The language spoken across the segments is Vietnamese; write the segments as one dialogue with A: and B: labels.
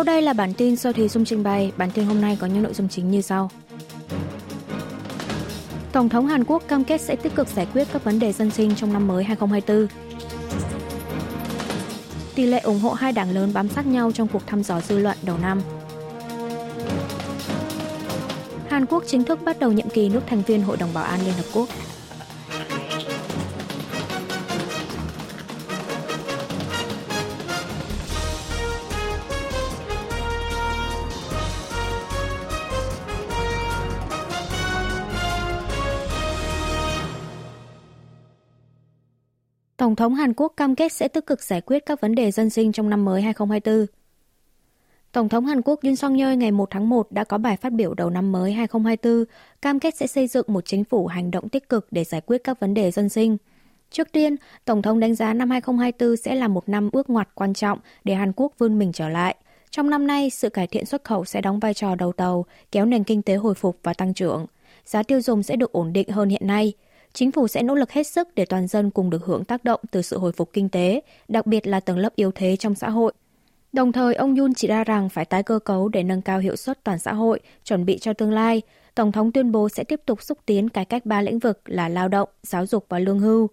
A: Sau đây là bản tin do Thùy Dung trình bày. Bản tin hôm nay có những nội dung chính như sau. Tổng thống Hàn Quốc cam kết sẽ tích cực giải quyết các vấn đề dân sinh trong năm mới 2024. Tỷ lệ ủng hộ hai đảng lớn bám sát nhau trong cuộc thăm dò dư luận đầu năm. Hàn Quốc chính thức bắt đầu nhiệm kỳ nước thành viên Hội đồng Bảo an Liên Hợp Quốc. Tổng thống Hàn Quốc cam kết sẽ tích cực giải quyết các vấn đề dân sinh trong năm mới 2024. Tổng thống Hàn Quốc Yoon song yeol ngày 1 tháng 1 đã có bài phát biểu đầu năm mới 2024, cam kết sẽ xây dựng một chính phủ hành động tích cực để giải quyết các vấn đề dân sinh. Trước tiên, Tổng thống đánh giá năm 2024 sẽ là một năm ước ngoặt quan trọng để Hàn Quốc vươn mình trở lại. Trong năm nay, sự cải thiện xuất khẩu sẽ đóng vai trò đầu tàu, kéo nền kinh tế hồi phục và tăng trưởng. Giá tiêu dùng sẽ được ổn định hơn hiện nay – chính phủ sẽ nỗ lực hết sức để toàn dân cùng được hưởng tác động từ sự hồi phục kinh tế, đặc biệt là tầng lớp yếu thế trong xã hội. Đồng thời, ông Yun chỉ ra rằng phải tái cơ cấu để nâng cao hiệu suất toàn xã hội, chuẩn bị cho tương lai. Tổng thống tuyên bố sẽ tiếp tục xúc tiến cải cách ba lĩnh vực là lao động, giáo dục và lương hưu.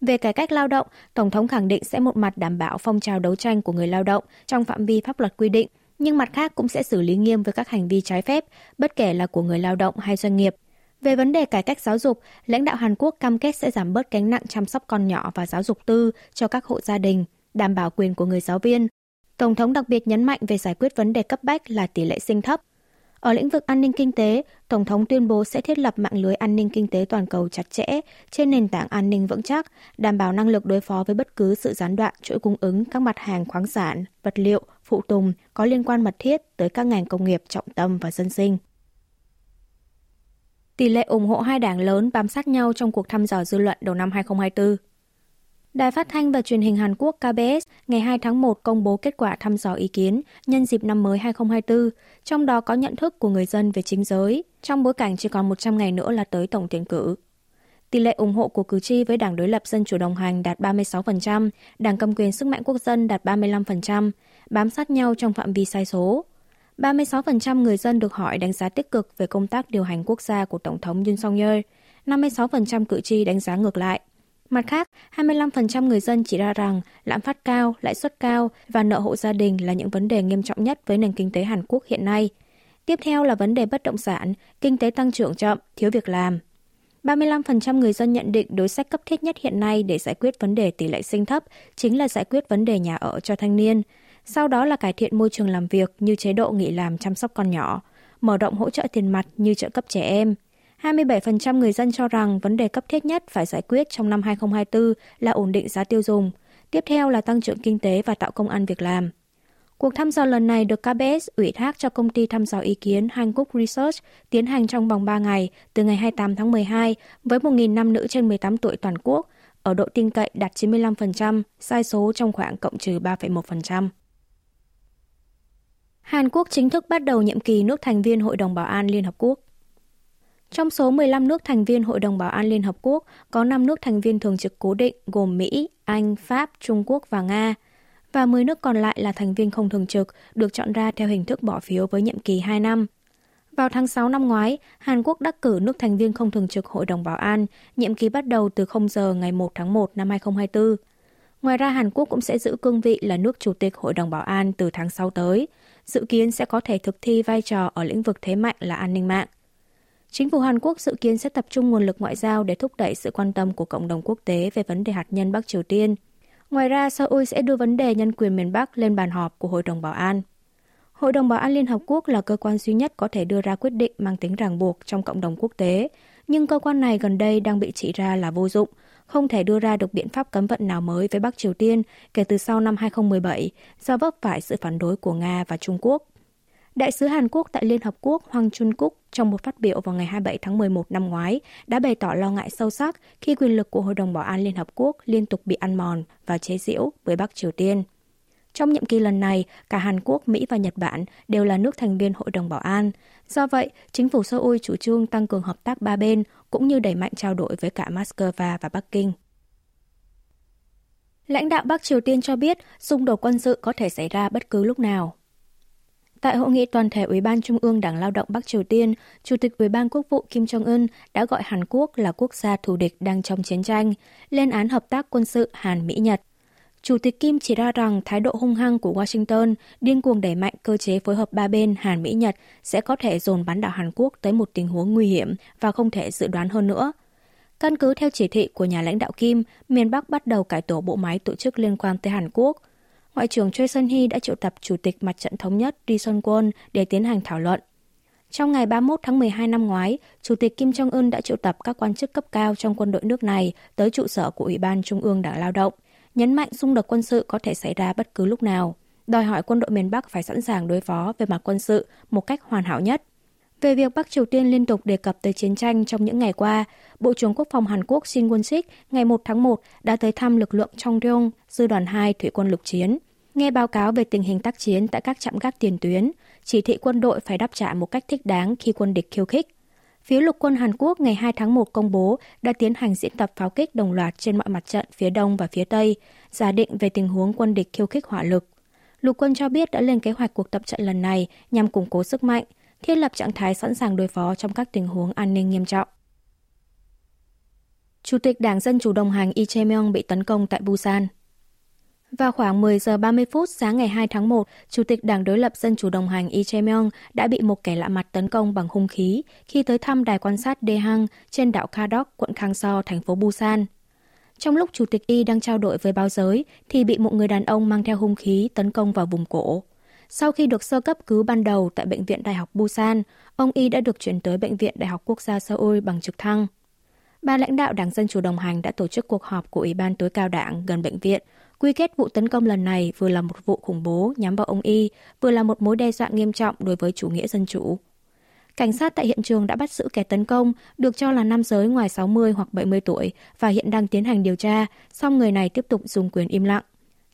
A: Về cải cách lao động, Tổng thống khẳng định sẽ một mặt đảm bảo phong trào đấu tranh của người lao động trong phạm vi pháp luật quy định, nhưng mặt khác cũng sẽ xử lý nghiêm với các hành vi trái phép, bất kể là của người lao động hay doanh nghiệp. Về vấn đề cải cách giáo dục, lãnh đạo Hàn Quốc cam kết sẽ giảm bớt gánh nặng chăm sóc con nhỏ và giáo dục tư cho các hộ gia đình, đảm bảo quyền của người giáo viên. Tổng thống đặc biệt nhấn mạnh về giải quyết vấn đề cấp bách là tỷ lệ sinh thấp. Ở lĩnh vực an ninh kinh tế, Tổng thống tuyên bố sẽ thiết lập mạng lưới an ninh kinh tế toàn cầu chặt chẽ trên nền tảng an ninh vững chắc, đảm bảo năng lực đối phó với bất cứ sự gián đoạn chuỗi cung ứng các mặt hàng khoáng sản, vật liệu, phụ tùng có liên quan mật thiết tới các ngành công nghiệp trọng tâm và dân sinh. Tỷ lệ ủng hộ hai đảng lớn bám sát nhau trong cuộc thăm dò dư luận đầu năm 2024. Đài phát thanh và truyền hình Hàn Quốc KBS ngày 2 tháng 1 công bố kết quả thăm dò ý kiến nhân dịp năm mới 2024, trong đó có nhận thức của người dân về chính giới, trong bối cảnh chỉ còn 100 ngày nữa là tới tổng tuyển cử. Tỷ lệ ủng hộ của cử tri với Đảng đối lập Dân chủ đồng hành đạt 36%, Đảng cầm quyền sức mạnh quốc dân đạt 35%, bám sát nhau trong phạm vi sai số. 36% người dân được hỏi đánh giá tích cực về công tác điều hành quốc gia của Tổng thống Yoon song yeol 56% cử tri đánh giá ngược lại. Mặt khác, 25% người dân chỉ ra rằng lạm phát cao, lãi suất cao và nợ hộ gia đình là những vấn đề nghiêm trọng nhất với nền kinh tế Hàn Quốc hiện nay. Tiếp theo là vấn đề bất động sản, kinh tế tăng trưởng chậm, thiếu việc làm. 35% người dân nhận định đối sách cấp thiết nhất hiện nay để giải quyết vấn đề tỷ lệ sinh thấp chính là giải quyết vấn đề nhà ở cho thanh niên, sau đó là cải thiện môi trường làm việc như chế độ nghỉ làm chăm sóc con nhỏ, mở rộng hỗ trợ tiền mặt như trợ cấp trẻ em. 27% người dân cho rằng vấn đề cấp thiết nhất phải giải quyết trong năm 2024 là ổn định giá tiêu dùng. Tiếp theo là tăng trưởng kinh tế và tạo công ăn việc làm. Cuộc thăm dò lần này được KBS ủy thác cho công ty thăm dò ý kiến Hankook Research tiến hành trong vòng 3 ngày từ ngày 28 tháng 12 với 1.000 nam nữ trên 18 tuổi toàn quốc, ở độ tin cậy đạt 95%, sai số trong khoảng cộng trừ 3,1%. Hàn Quốc chính thức bắt đầu nhiệm kỳ nước thành viên Hội đồng Bảo an Liên Hợp Quốc. Trong số 15 nước thành viên Hội đồng Bảo an Liên Hợp Quốc, có 5 nước thành viên thường trực cố định gồm Mỹ, Anh, Pháp, Trung Quốc và Nga, và 10 nước còn lại là thành viên không thường trực, được chọn ra theo hình thức bỏ phiếu với nhiệm kỳ 2 năm. Vào tháng 6 năm ngoái, Hàn Quốc đắc cử nước thành viên không thường trực Hội đồng Bảo an, nhiệm kỳ bắt đầu từ 0 giờ ngày 1 tháng 1 năm 2024. Ngoài ra, Hàn Quốc cũng sẽ giữ cương vị là nước chủ tịch Hội đồng Bảo an từ tháng 6 tới – dự kiến sẽ có thể thực thi vai trò ở lĩnh vực thế mạnh là an ninh mạng. Chính phủ Hàn Quốc dự kiến sẽ tập trung nguồn lực ngoại giao để thúc đẩy sự quan tâm của cộng đồng quốc tế về vấn đề hạt nhân Bắc Triều Tiên. Ngoài ra, Seoul sẽ đưa vấn đề nhân quyền miền Bắc lên bàn họp của Hội đồng Bảo an. Hội đồng Bảo an Liên Hợp Quốc là cơ quan duy nhất có thể đưa ra quyết định mang tính ràng buộc trong cộng đồng quốc tế, nhưng cơ quan này gần đây đang bị chỉ ra là vô dụng không thể đưa ra được biện pháp cấm vận nào mới với Bắc Triều Tiên kể từ sau năm 2017 do vấp phải sự phản đối của Nga và Trung Quốc. Đại sứ Hàn Quốc tại Liên Hợp Quốc Hoàng Chun Cúc trong một phát biểu vào ngày 27 tháng 11 năm ngoái đã bày tỏ lo ngại sâu sắc khi quyền lực của Hội đồng Bảo an Liên Hợp Quốc liên tục bị ăn mòn và chế giễu bởi Bắc Triều Tiên. Trong nhiệm kỳ lần này, cả Hàn Quốc, Mỹ và Nhật Bản đều là nước thành viên Hội đồng Bảo an. Do vậy, chính phủ Seoul chủ trương tăng cường hợp tác ba bên cũng như đẩy mạnh trao đổi với cả Moscow và Bắc Kinh. Lãnh đạo Bắc Triều Tiên cho biết xung đột quân sự có thể xảy ra bất cứ lúc nào. Tại hội nghị toàn thể Ủy ban Trung ương Đảng Lao động Bắc Triều Tiên, Chủ tịch Ủy ban Quốc vụ Kim Jong-un đã gọi Hàn Quốc là quốc gia thù địch đang trong chiến tranh, lên án hợp tác quân sự Hàn-Mỹ-Nhật. Chủ tịch Kim chỉ ra rằng thái độ hung hăng của Washington điên cuồng đẩy mạnh cơ chế phối hợp ba bên Hàn-Mỹ-Nhật sẽ có thể dồn bán đảo Hàn Quốc tới một tình huống nguy hiểm và không thể dự đoán hơn nữa. Căn cứ theo chỉ thị của nhà lãnh đạo Kim, miền Bắc bắt đầu cải tổ bộ máy tổ chức liên quan tới Hàn Quốc. Ngoại trưởng Choi Sun-hee đã triệu tập Chủ tịch Mặt trận Thống nhất Ri Sun-kwon để tiến hành thảo luận. Trong ngày 31 tháng 12 năm ngoái, Chủ tịch Kim Jong-un đã triệu tập các quan chức cấp cao trong quân đội nước này tới trụ sở của Ủy ban Trung ương Đảng Lao động, nhấn mạnh xung đột quân sự có thể xảy ra bất cứ lúc nào, đòi hỏi quân đội miền Bắc phải sẵn sàng đối phó về mặt quân sự một cách hoàn hảo nhất. Về việc Bắc Triều Tiên liên tục đề cập tới chiến tranh trong những ngày qua, Bộ trưởng Quốc phòng Hàn Quốc Shin Won-sik ngày 1 tháng 1 đã tới thăm lực lượng Chongryong, sư đoàn 2 thủy quân lục chiến. Nghe báo cáo về tình hình tác chiến tại các trạm gác tiền tuyến, chỉ thị quân đội phải đáp trả một cách thích đáng khi quân địch khiêu khích. Phía lục quân Hàn Quốc ngày 2 tháng 1 công bố đã tiến hành diễn tập pháo kích đồng loạt trên mọi mặt trận phía đông và phía tây, giả định về tình huống quân địch khiêu khích hỏa lực. Lục quân cho biết đã lên kế hoạch cuộc tập trận lần này nhằm củng cố sức mạnh, thiết lập trạng thái sẵn sàng đối phó trong các tình huống an ninh nghiêm trọng. Chủ tịch Đảng Dân Chủ đồng hành Lee Jae-myung bị tấn công tại Busan. Vào khoảng 10 giờ 30 phút sáng ngày 2 tháng 1, Chủ tịch Đảng đối lập Dân chủ đồng hành Lee Jae-myung đã bị một kẻ lạ mặt tấn công bằng hung khí khi tới thăm đài quan sát Daehang trên đảo Kadok, quận Kangso, thành phố Busan. Trong lúc Chủ tịch Y đang trao đổi với báo giới, thì bị một người đàn ông mang theo hung khí tấn công vào vùng cổ. Sau khi được sơ cấp cứu ban đầu tại Bệnh viện Đại học Busan, ông Y đã được chuyển tới Bệnh viện Đại học Quốc gia Seoul bằng trực thăng. Ba lãnh đạo Đảng Dân Chủ đồng hành đã tổ chức cuộc họp của Ủy ban tối cao đảng gần bệnh viện, quy kết vụ tấn công lần này vừa là một vụ khủng bố nhắm vào ông Y, vừa là một mối đe dọa nghiêm trọng đối với chủ nghĩa dân chủ. Cảnh sát tại hiện trường đã bắt giữ kẻ tấn công, được cho là nam giới ngoài 60 hoặc 70 tuổi và hiện đang tiến hành điều tra, song người này tiếp tục dùng quyền im lặng.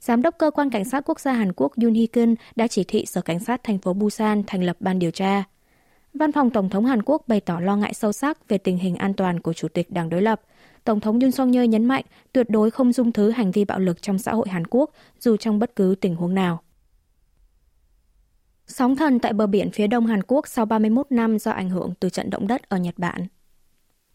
A: Giám đốc cơ quan cảnh sát quốc gia Hàn Quốc Yoon Hee-kun đã chỉ thị Sở Cảnh sát thành phố Busan thành lập ban điều tra. Văn phòng Tổng thống Hàn Quốc bày tỏ lo ngại sâu sắc về tình hình an toàn của Chủ tịch Đảng đối lập. Tổng thống Yoon song yeol nhấn mạnh tuyệt đối không dung thứ hành vi bạo lực trong xã hội Hàn Quốc dù trong bất cứ tình huống nào. Sóng thần tại bờ biển phía đông Hàn Quốc sau 31 năm do ảnh hưởng từ trận động đất ở Nhật Bản.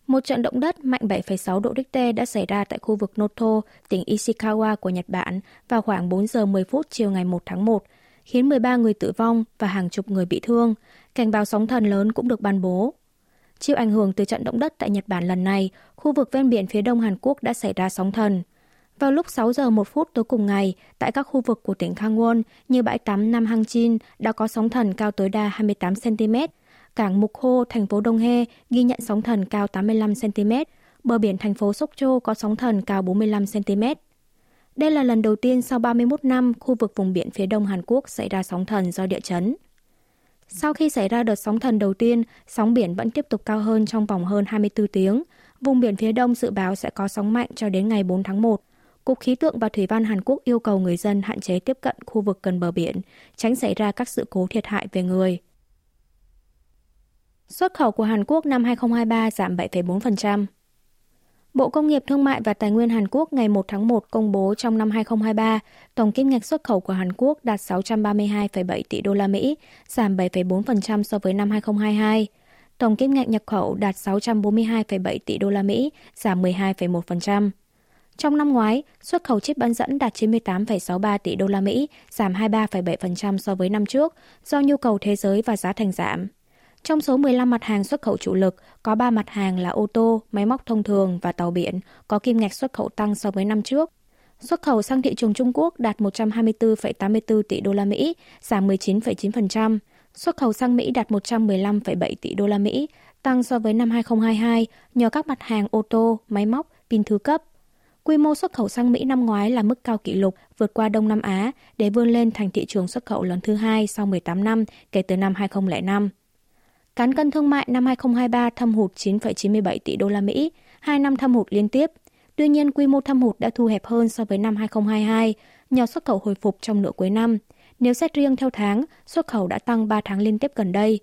A: Một trận động đất mạnh 7,6 độ Richter đã xảy ra tại khu vực Noto, tỉnh Ishikawa của Nhật Bản vào khoảng 4 giờ 10 phút chiều ngày 1 tháng 1, khiến 13 người tử vong và hàng chục người bị thương. Cảnh báo sóng thần lớn cũng được ban bố. Chịu ảnh hưởng từ trận động đất tại Nhật Bản lần này, khu vực ven biển phía đông Hàn Quốc đã xảy ra sóng thần. Vào lúc 6 giờ 1 phút tối cùng ngày, tại các khu vực của tỉnh Kangwon như bãi tắm Nam Hang đã có sóng thần cao tối đa 28 cm, cảng Mục Hô, thành phố Đông Hê ghi nhận sóng thần cao 85 cm, bờ biển thành phố Sokcho có sóng thần cao 45 cm. Đây là lần đầu tiên sau 31 năm khu vực vùng biển phía đông Hàn Quốc xảy ra sóng thần do địa chấn. Sau khi xảy ra đợt sóng thần đầu tiên, sóng biển vẫn tiếp tục cao hơn trong vòng hơn 24 tiếng. Vùng biển phía đông dự báo sẽ có sóng mạnh cho đến ngày 4 tháng 1. Cục Khí tượng và Thủy văn Hàn Quốc yêu cầu người dân hạn chế tiếp cận khu vực gần bờ biển, tránh xảy ra các sự cố thiệt hại về người. Xuất khẩu của Hàn Quốc năm 2023 giảm 7,4%. Bộ Công nghiệp Thương mại và Tài nguyên Hàn Quốc ngày 1 tháng 1 công bố trong năm 2023, tổng kim ngạch xuất khẩu của Hàn Quốc đạt 632,7 tỷ đô la Mỹ, giảm 7,4% so với năm 2022. Tổng kim ngạch nhập khẩu đạt 642,7 tỷ đô la Mỹ, giảm 12,1%. Trong năm ngoái, xuất khẩu chip bán dẫn đạt 98,63 tỷ đô la Mỹ, giảm 23,7% so với năm trước, do nhu cầu thế giới và giá thành giảm. Trong số 15 mặt hàng xuất khẩu chủ lực, có 3 mặt hàng là ô tô, máy móc thông thường và tàu biển, có kim ngạch xuất khẩu tăng so với năm trước. Xuất khẩu sang thị trường Trung Quốc đạt 124,84 tỷ đô la Mỹ, giảm 19,9%. Xuất khẩu sang Mỹ đạt 115,7 tỷ đô la Mỹ, tăng so với năm 2022 nhờ các mặt hàng ô tô, máy móc, pin thứ cấp. Quy mô xuất khẩu sang Mỹ năm ngoái là mức cao kỷ lục vượt qua Đông Nam Á để vươn lên thành thị trường xuất khẩu lớn thứ hai sau 18 năm kể từ năm 2005. Cán cân thương mại năm 2023 thâm hụt 9,97 tỷ đô la Mỹ, hai năm thâm hụt liên tiếp. Tuy nhiên, quy mô thâm hụt đã thu hẹp hơn so với năm 2022 nhờ xuất khẩu hồi phục trong nửa cuối năm. Nếu xét riêng theo tháng, xuất khẩu đã tăng 3 tháng liên tiếp gần đây.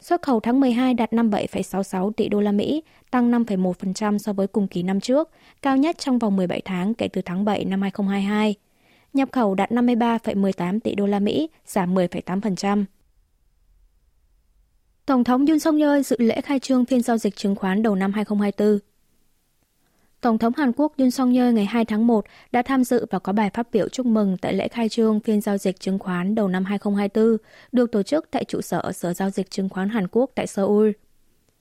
A: Xuất khẩu tháng 12 đạt 57,66 tỷ đô la Mỹ, tăng 5,1% so với cùng kỳ năm trước, cao nhất trong vòng 17 tháng kể từ tháng 7 năm 2022. Nhập khẩu đạt 53,18 tỷ đô la Mỹ, giảm 10,8%. Tổng thống Yoon song yeol dự lễ khai trương phiên giao dịch chứng khoán đầu năm 2024. Tổng thống Hàn Quốc Yoon song yeol ngày 2 tháng 1 đã tham dự và có bài phát biểu chúc mừng tại lễ khai trương phiên giao dịch chứng khoán đầu năm 2024, được tổ chức tại trụ sở Sở Giao dịch Chứng khoán Hàn Quốc tại Seoul.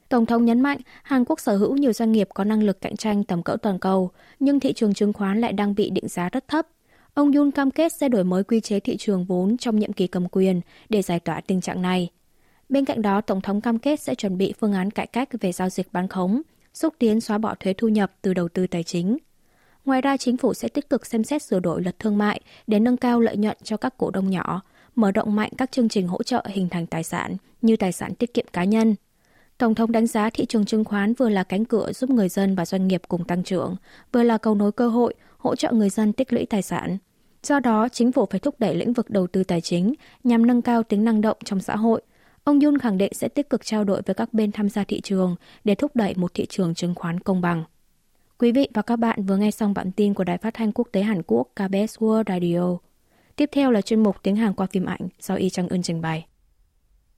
A: Tổng thống nhấn mạnh Hàn Quốc sở hữu nhiều doanh nghiệp có năng lực cạnh tranh tầm cỡ toàn cầu, nhưng thị trường chứng khoán lại đang bị định giá rất thấp. Ông Yoon cam kết sẽ đổi mới quy chế thị trường vốn trong nhiệm kỳ cầm quyền để giải tỏa tình trạng này. Bên cạnh đó, Tổng thống cam kết sẽ chuẩn bị phương án cải cách về giao dịch bán khống, xúc tiến xóa bỏ thuế thu nhập từ đầu tư tài chính. Ngoài ra, chính phủ sẽ tích cực xem xét sửa đổi luật thương mại để nâng cao lợi nhuận cho các cổ đông nhỏ, mở rộng mạnh các chương trình hỗ trợ hình thành tài sản như tài sản tiết kiệm cá nhân. Tổng thống đánh giá thị trường chứng khoán vừa là cánh cửa giúp người dân và doanh nghiệp cùng tăng trưởng, vừa là cầu nối cơ hội, hỗ trợ người dân tích lũy tài sản. Do đó, chính phủ phải thúc đẩy lĩnh vực đầu tư tài chính nhằm nâng cao tính năng động trong xã hội, Ông Yun khẳng định sẽ tích cực trao đổi với các bên tham gia thị trường để thúc đẩy một thị trường chứng khoán công bằng. Quý vị và các bạn vừa nghe xong bản tin của Đài Phát thanh Quốc tế Hàn Quốc KBS World Radio. Tiếp theo là chuyên mục tiếng Hàn qua phim ảnh do Y Trang Ưn trình bày.